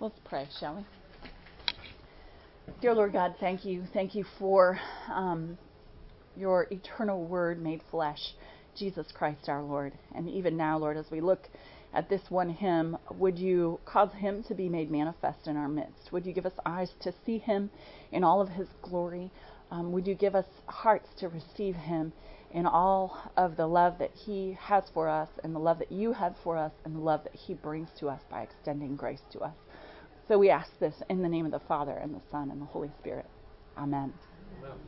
Let's pray, shall we? Dear Lord God, thank you. Thank you for um, your eternal word made flesh, Jesus Christ our Lord. And even now, Lord, as we look at this one hymn, would you cause him to be made manifest in our midst? Would you give us eyes to see him in all of his glory? Um, would you give us hearts to receive him in all of the love that he has for us, and the love that you have for us, and the love that he brings to us by extending grace to us? So we ask this in the name of the Father and the Son and the Holy Spirit. Amen. Amen.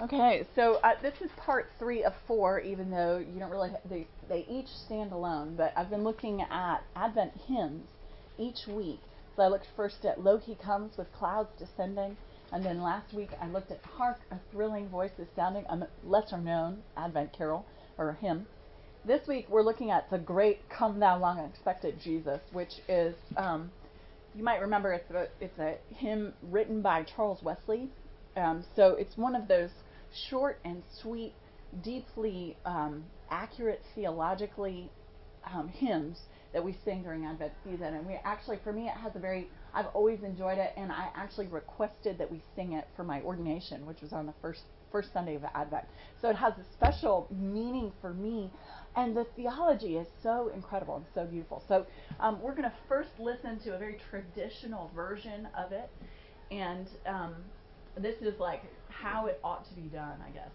Okay, so uh, this is part three of four, even though you don't really, they, they each stand alone, but I've been looking at Advent hymns each week. So I looked first at Lo He Comes with Clouds Descending, and then last week I looked at Hark, a Thrilling Voice is Sounding, a lesser known Advent carol or hymn. This week we're looking at the great Come Thou Long Expected Jesus, which is um, you might remember it's a, it's a hymn written by Charles Wesley. Um, so it's one of those short and sweet, deeply um, accurate theologically um, hymns that we sing during Advent season. And we actually, for me, it has a very, I've always enjoyed it, and I actually requested that we sing it for my ordination, which was on the first first Sunday of Advent. So it has a special meaning for me and the theology is so incredible and so beautiful. So um, we're going to first listen to a very traditional version of it, and um, this is like how it ought to be done, I guess.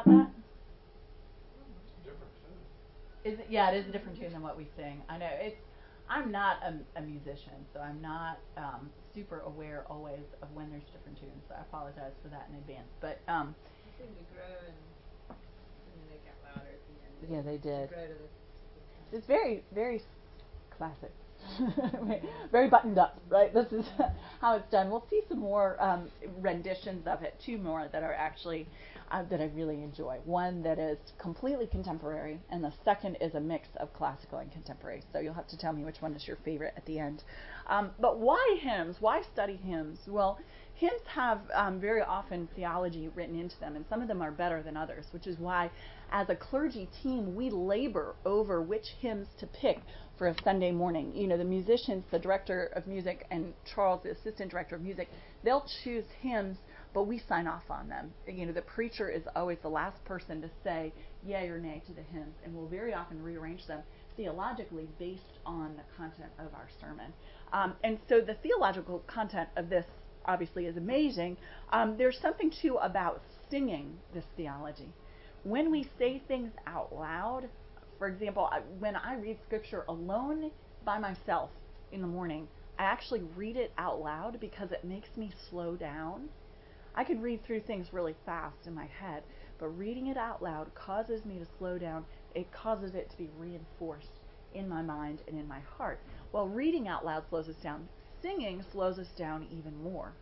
About that? Is it, yeah, it is a different tune than what we sing. I know it's. I'm not a, a musician, so I'm not um, super aware always of when there's different tunes. So I apologize for that in advance. But um, and, and they got louder at the end. Yeah, they did. It's very, very classic. very buttoned up, right? This is how it's done. We'll see some more um, renditions of it, two more that are actually uh, that I really enjoy. One that is completely contemporary, and the second is a mix of classical and contemporary. So you'll have to tell me which one is your favorite at the end. Um, but why hymns? Why study hymns? Well, hymns have um, very often theology written into them, and some of them are better than others, which is why, as a clergy team, we labor over which hymns to pick for a Sunday morning. You know, the musicians, the director of music, and Charles, the assistant director of music, they'll choose hymns but we sign off on them. You know, the preacher is always the last person to say yay or nay to the hymns, and we'll very often rearrange them theologically based on the content of our sermon. Um, and so the theological content of this obviously is amazing. Um, there's something too about singing this theology. When we say things out loud, for example, when I read scripture alone by myself in the morning, I actually read it out loud because it makes me slow down I can read through things really fast in my head, but reading it out loud causes me to slow down. It causes it to be reinforced in my mind and in my heart. Well, reading out loud slows us down. Singing slows us down even more.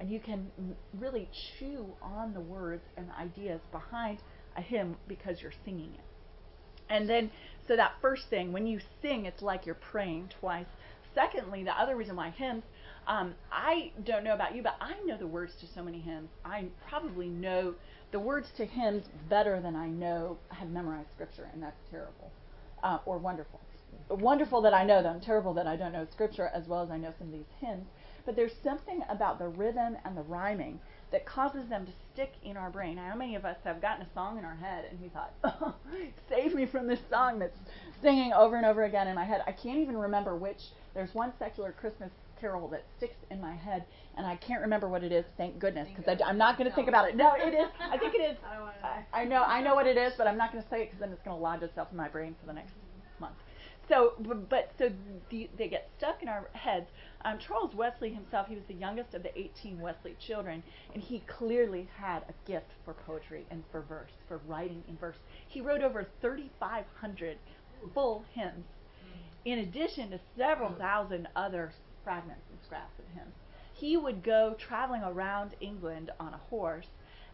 And you can really chew on the words and ideas behind a hymn because you're singing it. And then, so that first thing, when you sing, it's like you're praying twice. Secondly, the other reason why hymns, um, I don't know about you, but I know the words to so many hymns. I probably know the words to hymns better than I know, I have memorized scripture, and that's terrible. Uh, or wonderful. Wonderful that I know them, terrible that I don't know scripture as well as I know some of these hymns. But there's something about the rhythm and the rhyming that causes them to stick in our brain. How many of us have gotten a song in our head and we thought, oh, save me from this song that's singing over and over again in my head? I can't even remember which. There's one secular Christmas carol that sticks in my head, and I can't remember what it is. Thank goodness, because I'm not going to think about it. No, it is. I think it is. I, I know. I know what it is, but I'm not going to say it because then it's going to lodge itself in my brain for the next. So, but so the, they get stuck in our heads. Um, Charles Wesley himself, he was the youngest of the 18 Wesley children, and he clearly had a gift for poetry and for verse, for writing in verse. He wrote over 3,500 full hymns, in addition to several thousand other fragments and scraps of hymns. He would go traveling around England on a horse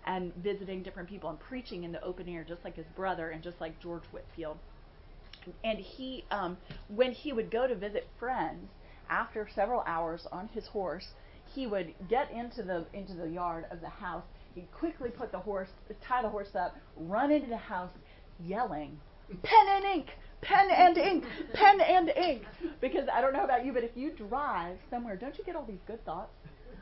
and visiting different people and preaching in the open air, just like his brother and just like George Whitefield. And he, um, when he would go to visit friends, after several hours on his horse, he would get into the into the yard of the house. He'd quickly put the horse, tie the horse up, run into the house, yelling, "Pen and ink! pen and ink, pen and ink. Because I don't know about you, but if you drive somewhere, don't you get all these good thoughts?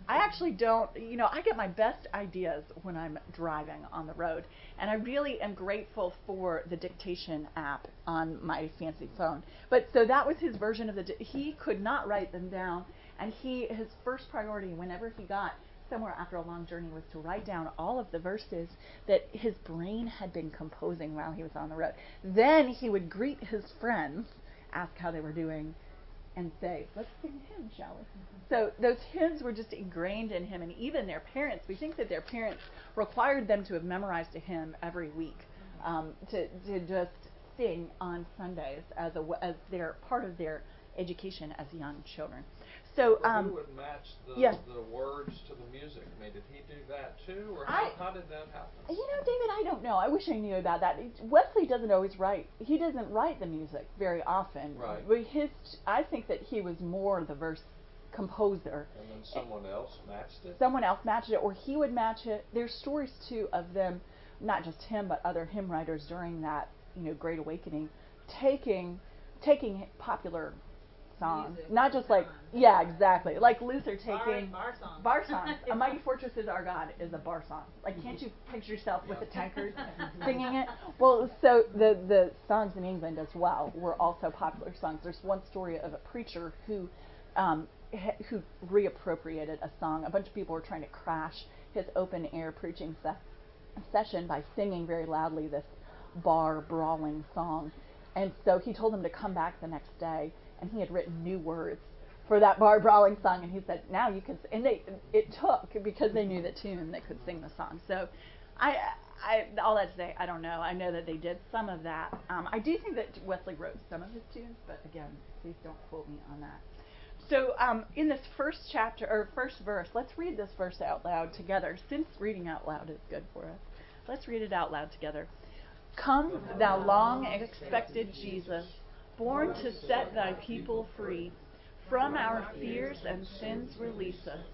I actually don't, you know, I get my best ideas when I'm driving on the road. And I really am grateful for the dictation app on my fancy phone. But so that was his version of the, di- he could not write them down. And he, his first priority whenever he got somewhere after a long journey was to write down all of the verses that his brain had been composing while he was on the road. Then he would greet his friends, ask how they were doing, and say, Let's sing a hymn, shall we? So those hymns were just ingrained in him, and even their parents, we think that their parents required them to have memorized a hymn every week um, to, to just sing on Sundays as, a, as their part of their education as young children. So well, um, who would match the, yeah. the words to the music? I mean, did he do that too, or how, I, how did that happen? You know, David, I don't know. I wish I knew about that. Wesley doesn't always write. He doesn't write the music very often. Right. But his, I think that he was more the verse composer. And then someone else matched it. Someone else matched it, or he would match it. There's stories too of them, not just him, but other hymn writers during that, you know, Great Awakening, taking taking popular songs, Music, not just like songs. yeah, exactly. Like Luther taking bar, bar songs. bar songs. a mighty fortress is our God is a bar song. Like, can't you picture yourself with a tankard singing it? Well, so the the songs in England as well were also popular songs. There's one story of a preacher who. Um, who reappropriated a song. A bunch of people were trying to crash his open air preaching se- session by singing very loudly this bar brawling song. And so he told them to come back the next day and he had written new words for that bar brawling song, and he said, "Now you can." And they it took because they knew the tune, they could sing the song. So, I, I all that to say, I don't know. I know that they did some of that. Um, I do think that Wesley wrote some of his tunes, but again, please don't quote me on that. So, um, in this first chapter or first verse, let's read this verse out loud together. Since reading out loud is good for us, let's read it out loud together. Come, thou long expected Jesus born to set thy people free. From our fears and sins release us.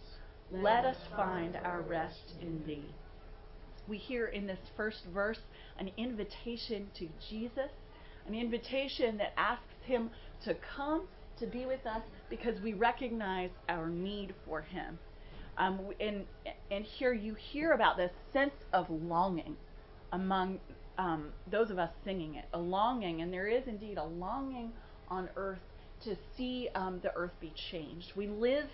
Let us find our rest in thee. We hear in this first verse an invitation to Jesus, an invitation that asks him to come to be with us because we recognize our need for him. Um, and, and here you hear about this sense of longing among um, those of us singing it, a longing, and there is indeed a longing on earth to see um, the earth be changed. We live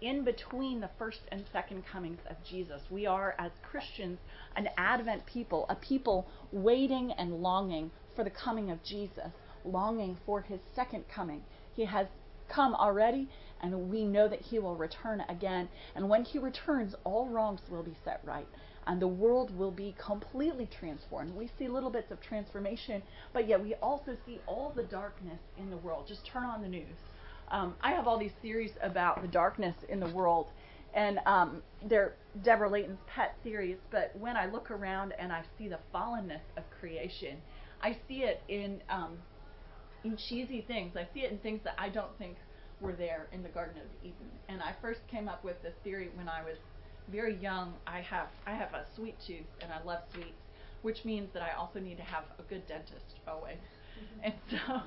in between the first and second comings of Jesus. We are, as Christians, an Advent people, a people waiting and longing for the coming of Jesus, longing for his second coming. He has come already, and we know that he will return again. And when he returns, all wrongs will be set right. And the world will be completely transformed. We see little bits of transformation, but yet we also see all the darkness in the world. Just turn on the news. Um, I have all these theories about the darkness in the world, and um, they're Deborah Layton's pet theories. But when I look around and I see the fallenness of creation, I see it in um, in cheesy things. I see it in things that I don't think were there in the Garden of Eden. And I first came up with this theory when I was very young. I have I have a sweet tooth and I love sweets, which means that I also need to have a good dentist always. Mm-hmm. And so,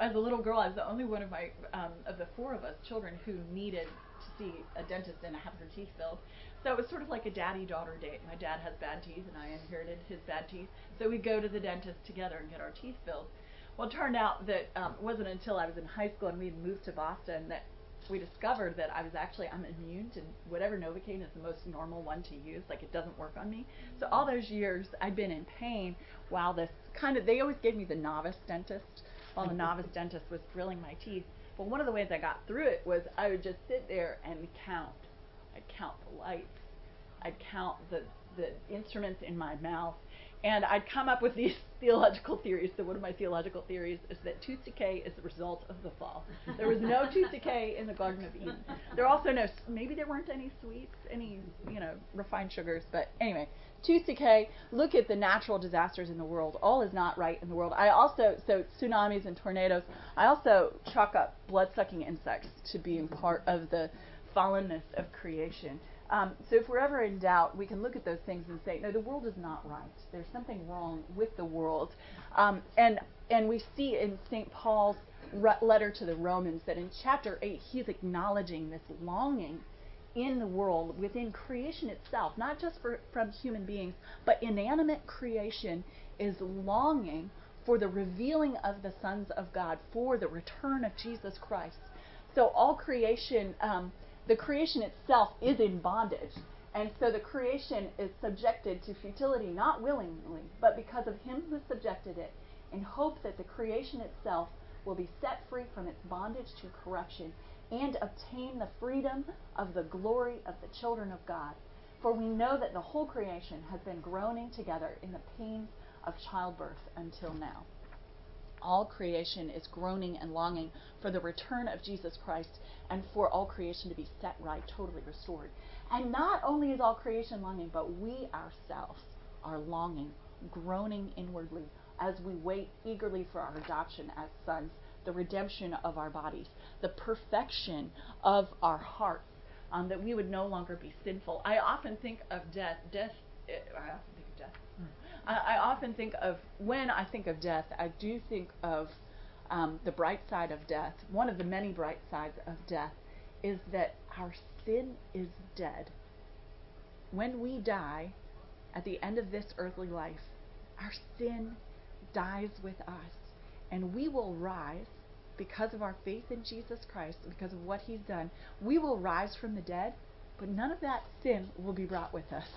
as a little girl, I was the only one of my um, of the four of us children who needed to see a dentist and have her teeth filled. So it was sort of like a daddy-daughter date. My dad has bad teeth, and I inherited his bad teeth. So we'd go to the dentist together and get our teeth filled. Well, it turned out that um, it wasn't until I was in high school and we moved to Boston that we discovered that I was actually I'm immune to whatever Novocaine is the most normal one to use. Like it doesn't work on me. So all those years I'd been in pain while this kind of they always gave me the novice dentist while the novice dentist was drilling my teeth. But one of the ways I got through it was I would just sit there and count. I'd count the lights. I'd count the the instruments in my mouth and I'd come up with these theological theories. So one of my theological theories is that tooth decay is the result of the fall. There was no tooth decay in the Garden of Eden. There are also no maybe there weren't any sweets, any you know refined sugars, but anyway, tooth decay. Look at the natural disasters in the world. All is not right in the world. I also so tsunamis and tornadoes. I also chalk up blood-sucking insects to being part of the fallenness of creation. Um, so if we're ever in doubt, we can look at those things and say, no, the world is not right. There's something wrong with the world. Um, and and we see in St. Paul's re- letter to the Romans that in chapter 8, he's acknowledging this longing in the world, within creation itself, not just for, from human beings, but inanimate creation is longing for the revealing of the sons of God, for the return of Jesus Christ. So all creation um, the creation itself is in bondage. And so the creation is subjected to futility, not willingly, but because of him who subjected it, in hope that the creation itself will be set free from its bondage to corruption and obtain the freedom of the glory of the children of God. For we know that the whole creation has been groaning together in the pains of childbirth until now all creation is groaning and longing for the return of Jesus Christ and for all creation to be set right, totally restored. And not only is all creation longing, but we ourselves are longing, groaning inwardly as we wait eagerly for our adoption as sons, the redemption of our bodies, the perfection of our hearts, um, that we would no longer be sinful. I often think of death. Death. Eh, death. I, I often think of when I think of death, I do think of um, the bright side of death. One of the many bright sides of death is that our sin is dead. When we die at the end of this earthly life, our sin dies with us, and we will rise because of our faith in Jesus Christ, because of what He's done. We will rise from the dead, but none of that sin will be brought with us.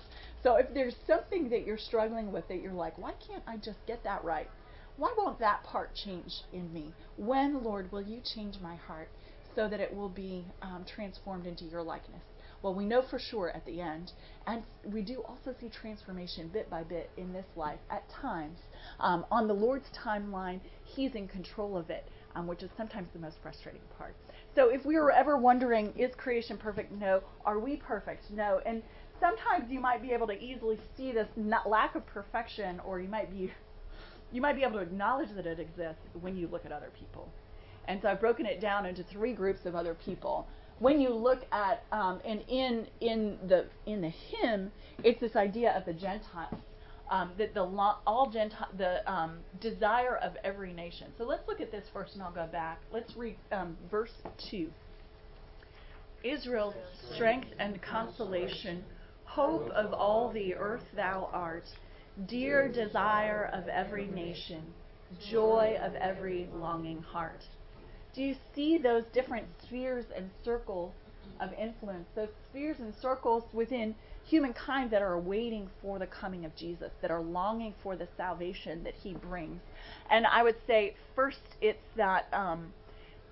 So if there's something that you're struggling with that you're like, why can't I just get that right? Why won't that part change in me? When, Lord, will you change my heart so that it will be um, transformed into your likeness? Well, we know for sure at the end, and we do also see transformation bit by bit in this life at times. Um, on the Lord's timeline, He's in control of it, um, which is sometimes the most frustrating part. So, if we were ever wondering, is creation perfect? No. Are we perfect? No. And sometimes you might be able to easily see this lack of perfection, or you might be you might be able to acknowledge that it exists when you look at other people. And so I've broken it down into three groups of other people. When you look at um, and in in the in the hymn, it's this idea of the Gentiles, um, that the all Gentile the um, desire of every nation. So let's look at this first, and I'll go back. Let's read um, verse two. Israel's strength and consolation hope of all the earth thou art, dear desire of every nation, joy of every longing heart. Do you see those different spheres and circles of influence, those spheres and circles within humankind that are waiting for the coming of Jesus, that are longing for the salvation that he brings? And I would say, first, it's that um,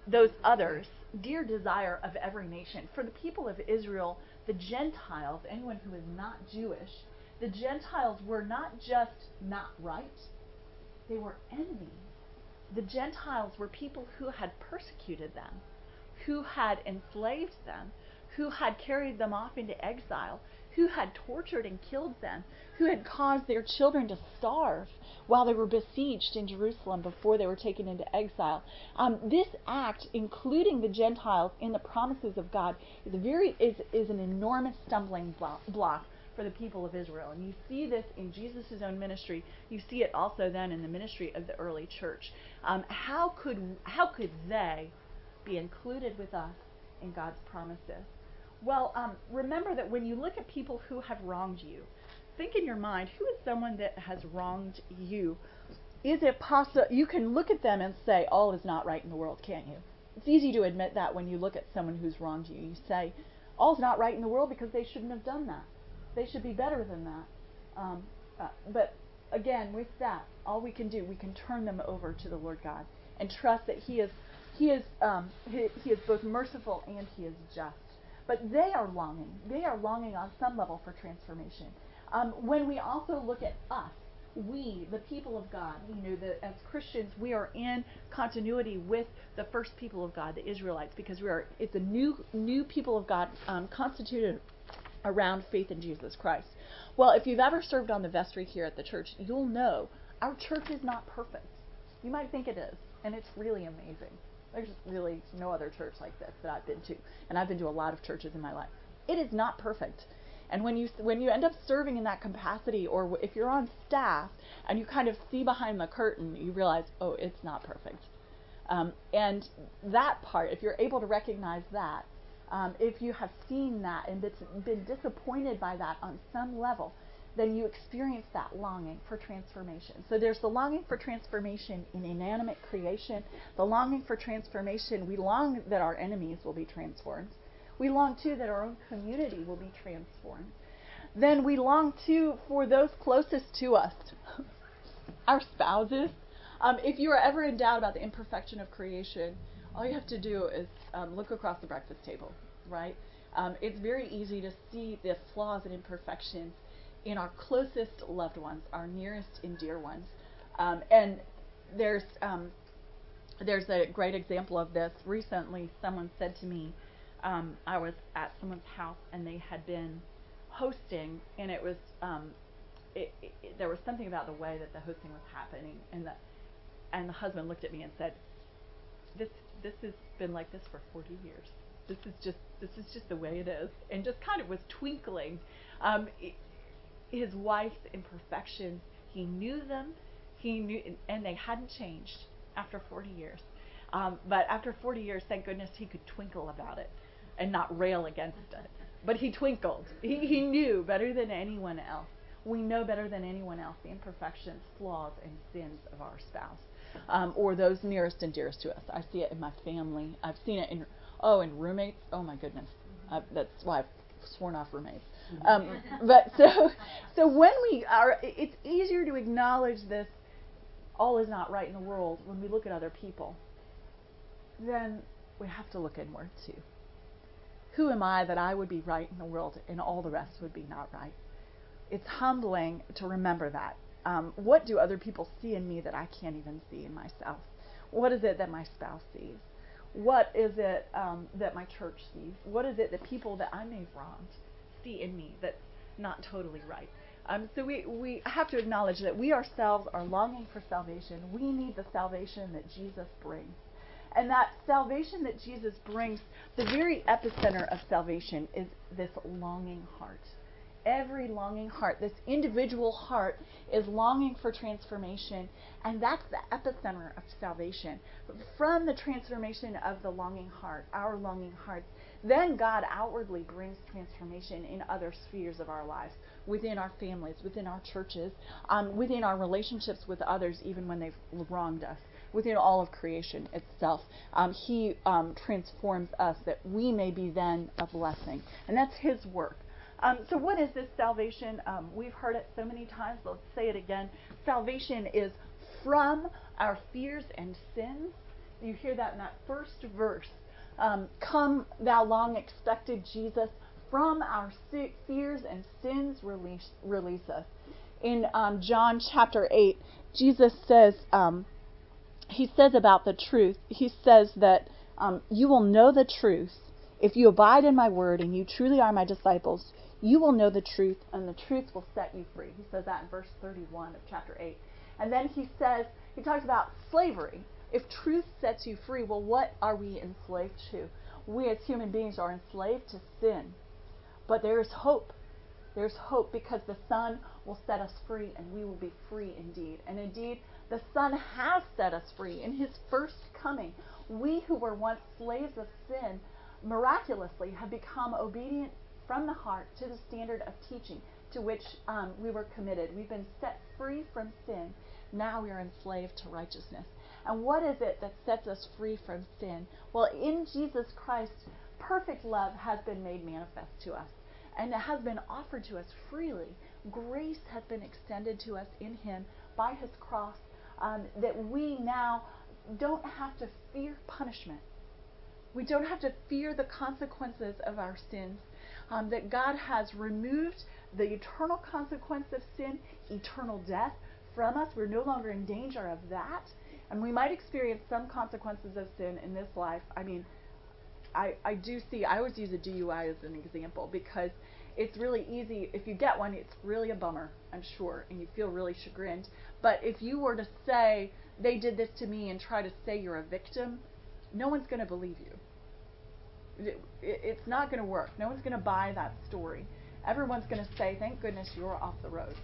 those others, dear desire of every nation. For the people of Israel, the Gentiles, anyone who is not Jewish, the Gentiles were not just not right, they were enemies. The Gentiles were people who had persecuted them, who had enslaved them, who had carried them off into exile, who had tortured and killed them, who had caused their children to starve while they were besieged in Jerusalem before they were taken into exile. Um, this act, including the Gentiles in the promises of God, is very is, is an enormous stumbling block for the people of Israel. And you see this in Jesus' own ministry. You see it also then in the ministry of the early church. Um, how could how could they be included with us in God's promises? Well, um, remember that when you look at people who have wronged you, think in your mind who is someone that has wronged you. Is it possible you can look at them and say all is not right in the world, can't you? It's easy to admit that when you look at someone who's wronged you. You say all's not right in the world because they shouldn't have done that. They should be better than that. Um, uh, but again, with that, all we can do, we can turn them over to the Lord God and trust that He is He is um, he, he is both merciful and He is just. But they are longing. They are longing on some level for transformation. Um, when we also look at us, we, the people of God, you know, that as Christians, we are in continuity with the first people of God, the Israelites, because we are. It's a new, new people of God um, constituted around faith in Jesus Christ. Well, if you've ever served on the vestry here at the church, you'll know our church is not perfect. You might think it is, and it's really amazing. There's really no other church like this that I've been to, and I've been to a lot of churches in my life. It is not perfect. And when you when you end up serving in that capacity, or if you're on staff and you kind of see behind the curtain, you realize, oh, it's not perfect. Um, and that part, if you're able to recognize that, um, if you have seen that and been disappointed by that on some level, then you experience that longing for transformation. So there's the longing for transformation in inanimate creation, the longing for transformation. We long that our enemies will be transformed. We long too that our own community will be transformed. Then we long too for those closest to us, our spouses. Um, if you are ever in doubt about the imperfection of creation, all you have to do is um, look across the breakfast table, right? Um, it's very easy to see the flaws and imperfections in our closest loved ones, our nearest and dear ones. Um, and there's um, there's a great example of this. Recently, someone said to me, um, I was at someone's house and they had been hosting, and it was um, it, it, there was something about the way that the hosting was happening, and the and the husband looked at me and said, "This this has been like this for 40 years. This is just this is just the way it is," and just kind of was twinkling. Um, his wife's imperfections. He knew them. He knew, and they hadn't changed after 40 years. Um, but after 40 years, thank goodness he could twinkle about it and not rail against it. But he twinkled. He, he knew better than anyone else. We know better than anyone else the imperfections, flaws, and sins of our spouse um, or those nearest and dearest to us. I see it in my family. I've seen it in oh, in roommates. Oh my goodness, uh, that's why I've sworn off roommates. Um, but so, so when we are, it's easier to acknowledge this. All is not right in the world when we look at other people. Then we have to look inward too. Who am I that I would be right in the world and all the rest would be not right? It's humbling to remember that. Um, what do other people see in me that I can't even see in myself? What is it that my spouse sees? What is it um, that my church sees? What is it that people that I may have wronged see in me that's not totally right. Um, so we, we have to acknowledge that we ourselves are longing for salvation. We need the salvation that Jesus brings. And that salvation that Jesus brings, the very epicenter of salvation is this longing heart every longing heart, this individual heart, is longing for transformation, and that's the epicenter of salvation. From the transformation of the longing heart, our longing hearts, then God outwardly brings transformation in other spheres of our lives, within our families, within our churches, um, within our relationships with others, even when they've wronged us. Within all of creation itself, um, He um, transforms us that we may be then a blessing. And that's His work. Um, so, what is this salvation? Um, we've heard it so many times. Let's say it again. Salvation is from our fears and sins. You hear that in that first verse. Um, Come, thou long expected Jesus, from our fears and sins release, release us. In um, John chapter 8, Jesus says, um, he says about the truth, he says that um, you will know the truth if you abide in my word and you truly are my disciples. You will know the truth, and the truth will set you free. He says that in verse 31 of chapter 8. And then he says, he talks about slavery. If truth sets you free, well, what are we enslaved to? We as human beings are enslaved to sin. But there is hope. There's hope because the Son will set us free and we will be free indeed. And indeed, the Son has set us free in his first coming. We who were once slaves of sin miraculously have become obedient from the heart to the standard of teaching to which um, we were committed. We've been set free from sin. Now we are enslaved to righteousness. And what is it that sets us free from sin? Well, in Jesus Christ, perfect love has been made manifest to us and it has been offered to us freely. Grace has been extended to us in Him by His cross, um, that we now don't have to fear punishment. We don't have to fear the consequences of our sins. Um, that God has removed the eternal consequence of sin, eternal death, from us. We're no longer in danger of that. And we might experience some consequences of sin in this life. I mean, I, I do see, I always use a DUI as an example because it's really easy. If you get one, it's really a bummer, I'm sure, and you feel really chagrined. But if you were to say, they did this to me and try to say you're a victim, no one's going to believe you. It, it, it's not going to work. No one's going to buy that story. Everyone's going to say, thank goodness you're off the road.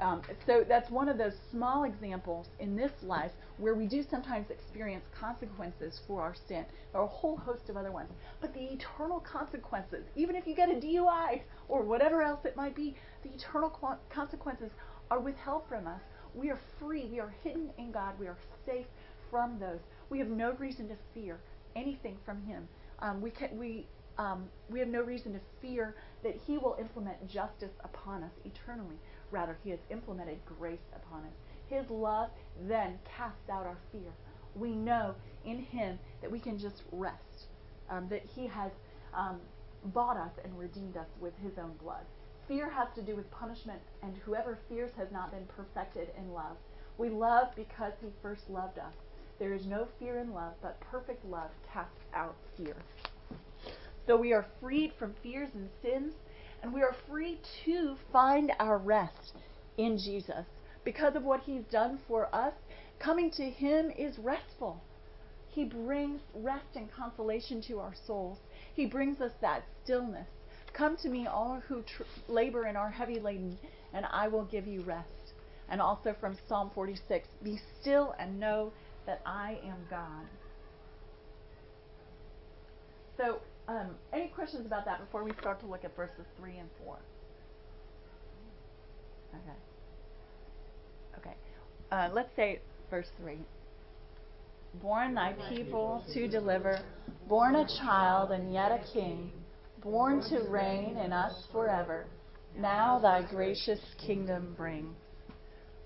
Um, so that's one of those small examples in this life where we do sometimes experience consequences for our sin. There are a whole host of other ones. But the eternal consequences, even if you get a DUI or whatever else it might be, the eternal consequences are withheld from us. We are free. We are hidden in God. We are safe from those. We have no reason to fear anything from Him. Um, we can, we um, we have no reason to fear that He will implement justice upon us eternally. Rather, He has implemented grace upon us. His love then casts out our fear. We know in Him that we can just rest, um, that He has um, bought us and redeemed us with His own blood. Fear has to do with punishment, and whoever fears has not been perfected in love. We love because He first loved us. There is no fear in love, but perfect love casts out fear. So we are freed from fears and sins and we are free to find our rest in Jesus. Because of what he's done for us, coming to him is restful. He brings rest and consolation to our souls. He brings us that stillness. Come to me, all who tr- labor and are heavy laden, and I will give you rest. And also from Psalm 46 Be still and know that I am God. So, um, any questions about that before we start to look at verses 3 and 4? Okay. Okay. Uh, let's say verse 3. Born thy people to deliver, born a child and yet a king, born to reign in us forever. Now thy gracious kingdom bring.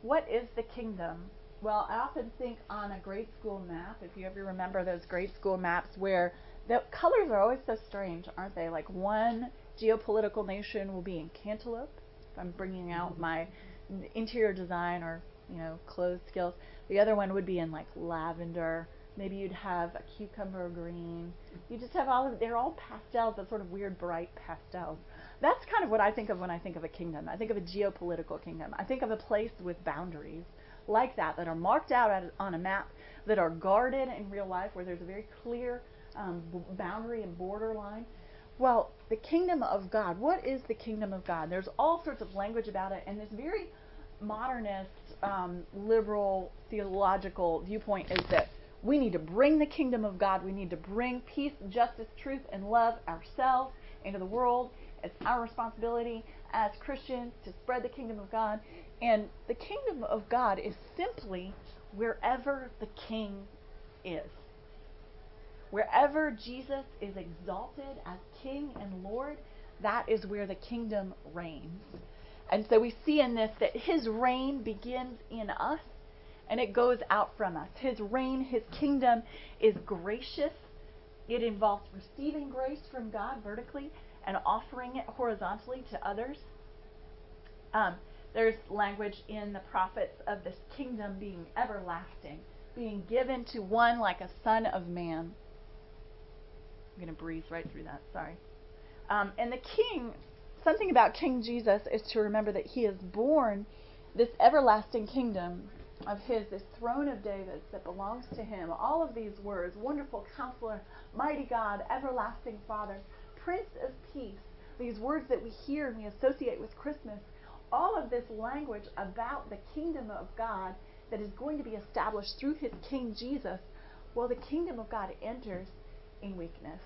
What is the kingdom? Well, I often think on a grade school map, if you ever remember those grade school maps where the colors are always so strange, aren't they? Like one geopolitical nation will be in cantaloupe. If I'm bringing out mm-hmm. my interior design or you know clothes skills, the other one would be in like lavender. Maybe you'd have a cucumber green. You just have all of they're all pastels, but sort of weird bright pastels. That's kind of what I think of when I think of a kingdom. I think of a geopolitical kingdom. I think of a place with boundaries like that that are marked out on a map that are guarded in real life where there's a very clear um, boundary and borderline. Well, the kingdom of God. What is the kingdom of God? There's all sorts of language about it, and this very modernist, um, liberal, theological viewpoint is that we need to bring the kingdom of God. We need to bring peace, justice, truth, and love ourselves into the world. It's our responsibility as Christians to spread the kingdom of God. And the kingdom of God is simply wherever the king is. Wherever Jesus is exalted as King and Lord, that is where the kingdom reigns. And so we see in this that his reign begins in us and it goes out from us. His reign, his kingdom is gracious. It involves receiving grace from God vertically and offering it horizontally to others. Um, there's language in the prophets of this kingdom being everlasting, being given to one like a son of man. I'm going to breeze right through that, sorry. Um, and the king, something about King Jesus is to remember that he is born this everlasting kingdom of his, this throne of David that belongs to him. All of these words wonderful counselor, mighty God, everlasting Father, Prince of Peace, these words that we hear and we associate with Christmas, all of this language about the kingdom of God that is going to be established through his King Jesus, well, the kingdom of God enters in weakness.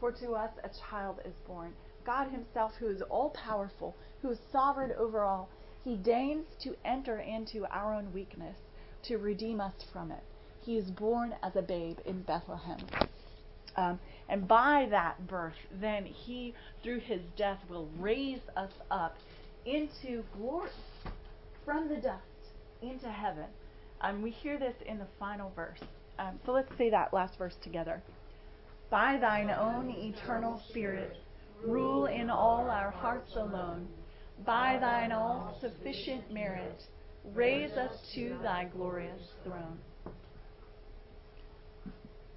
For to us a child is born. God Himself, who is all powerful, who is sovereign over all, He deigns to enter into our own weakness, to redeem us from it. He is born as a babe in Bethlehem. Um, and by that birth, then He, through His death, will raise us up into glory from the dust into heaven. Um, we hear this in the final verse. Um, so let's say that last verse together. By thine own eternal Spirit, rule in all our hearts alone. By thine all sufficient merit, raise us to thy glorious throne.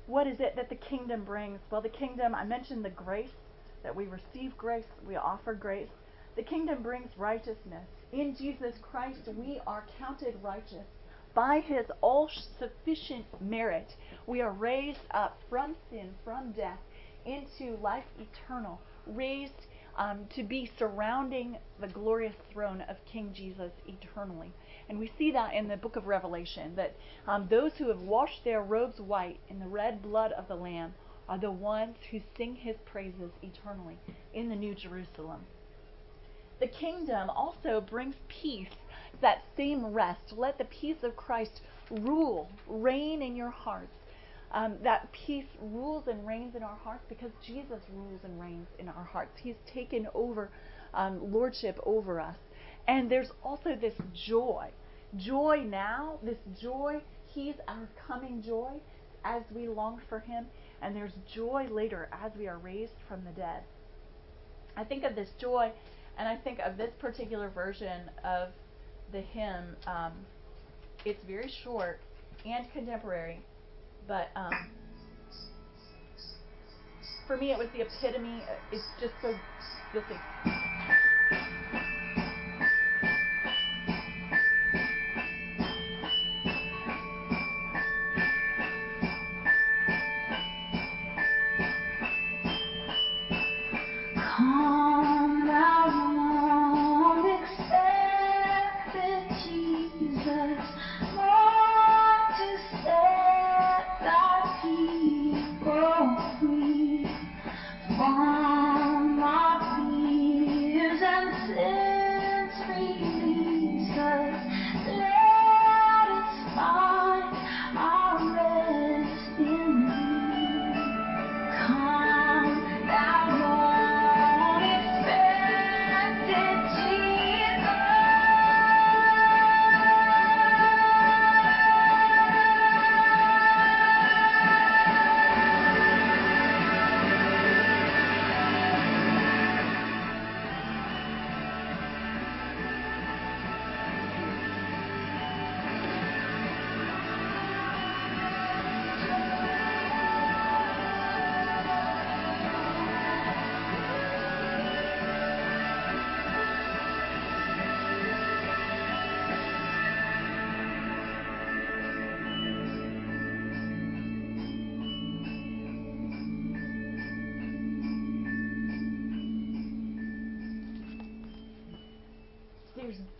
What is it that the kingdom brings? Well, the kingdom, I mentioned the grace, that we receive grace, we offer grace. The kingdom brings righteousness. In Jesus Christ, we are counted righteous. By his all sufficient merit, we are raised up from sin, from death, into life eternal, raised um, to be surrounding the glorious throne of King Jesus eternally. And we see that in the book of Revelation that um, those who have washed their robes white in the red blood of the Lamb are the ones who sing his praises eternally in the New Jerusalem. The kingdom also brings peace that same rest. Let the peace of Christ rule, reign in your hearts. Um, that peace rules and reigns in our hearts because Jesus rules and reigns in our hearts. He's taken over um, lordship over us. And there's also this joy. Joy now, this joy, He's our coming joy as we long for Him. And there's joy later as we are raised from the dead. I think of this joy, and I think of this particular version of the hymn. Um, it's very short and contemporary, but um, for me, it was the epitome. It's just so. You'll see.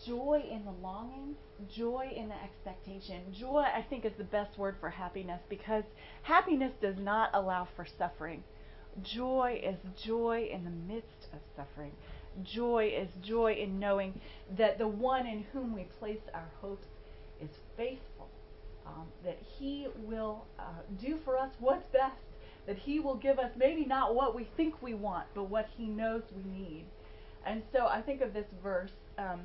Joy in the longing, joy in the expectation. Joy, I think, is the best word for happiness because happiness does not allow for suffering. Joy is joy in the midst of suffering. Joy is joy in knowing that the one in whom we place our hopes is faithful, um, that He will uh, do for us what's best, that He will give us maybe not what we think we want, but what He knows we need. And so I think of this verse. Um,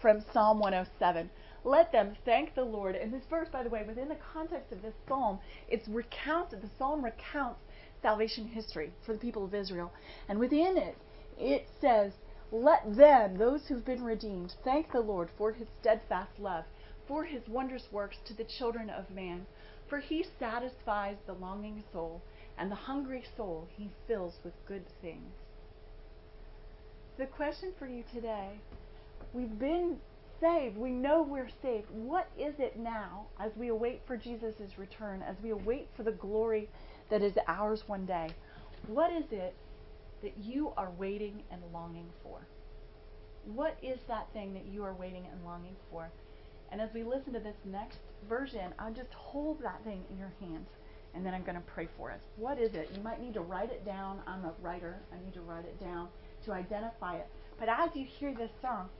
from Psalm 107. Let them thank the Lord. And this verse, by the way, within the context of this psalm, it's recounted, the psalm recounts salvation history for the people of Israel. And within it, it says, Let them, those who've been redeemed, thank the Lord for his steadfast love, for his wondrous works to the children of man. For he satisfies the longing soul, and the hungry soul he fills with good things. The question for you today we've been saved. We know we're saved. What is it now as we await for Jesus' return, as we await for the glory that is ours one day? What is it that you are waiting and longing for? What is that thing that you are waiting and longing for? And as we listen to this next version, I'll just hold that thing in your hands and then I'm going to pray for us. What is it? You might need to write it down. I'm a writer. I need to write it down to identify it. But as you hear this song,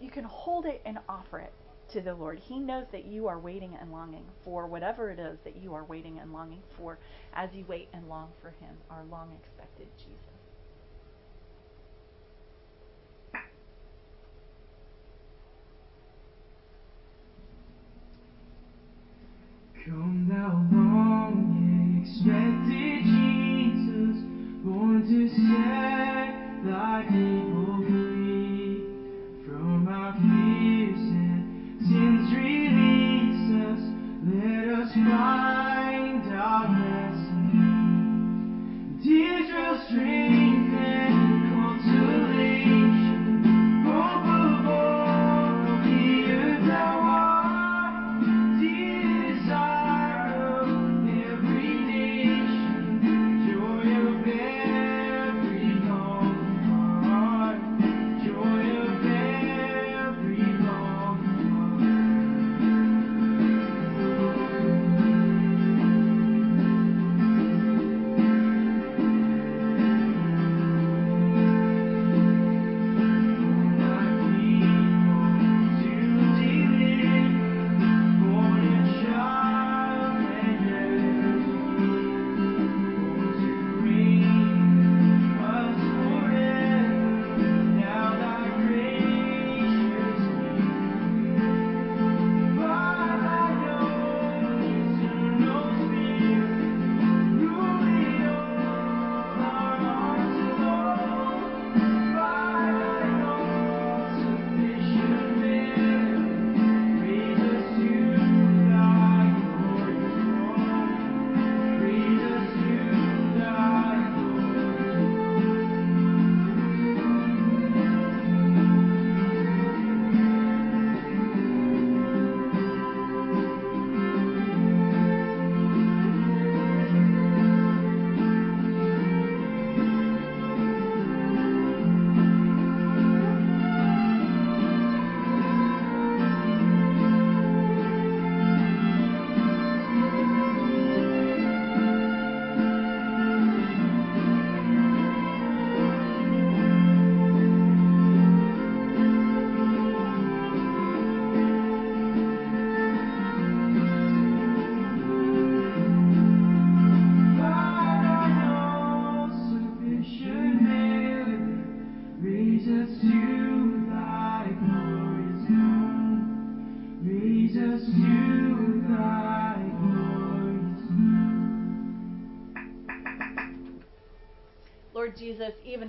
you can hold it and offer it to the Lord. He knows that you are waiting and longing for whatever it is that you are waiting and longing for as you wait and long for Him, our long expected Jesus. Come thou long expected Jesus, born to set thy people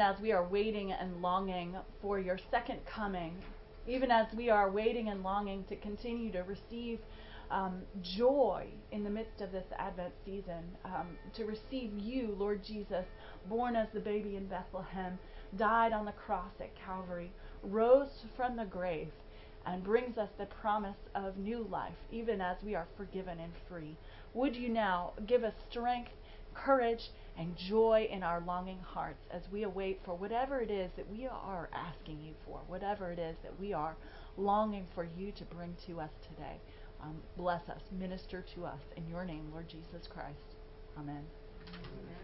as we are waiting and longing for your second coming, even as we are waiting and longing to continue to receive um, joy in the midst of this Advent season, um, to receive you, Lord Jesus, born as the baby in Bethlehem, died on the cross at Calvary, rose from the grave, and brings us the promise of new life, even as we are forgiven and free. Would you now give us strength, courage, and joy in our longing hearts as we await for whatever it is that we are asking you for, whatever it is that we are longing for you to bring to us today. Um, bless us, minister to us. In your name, Lord Jesus Christ. Amen.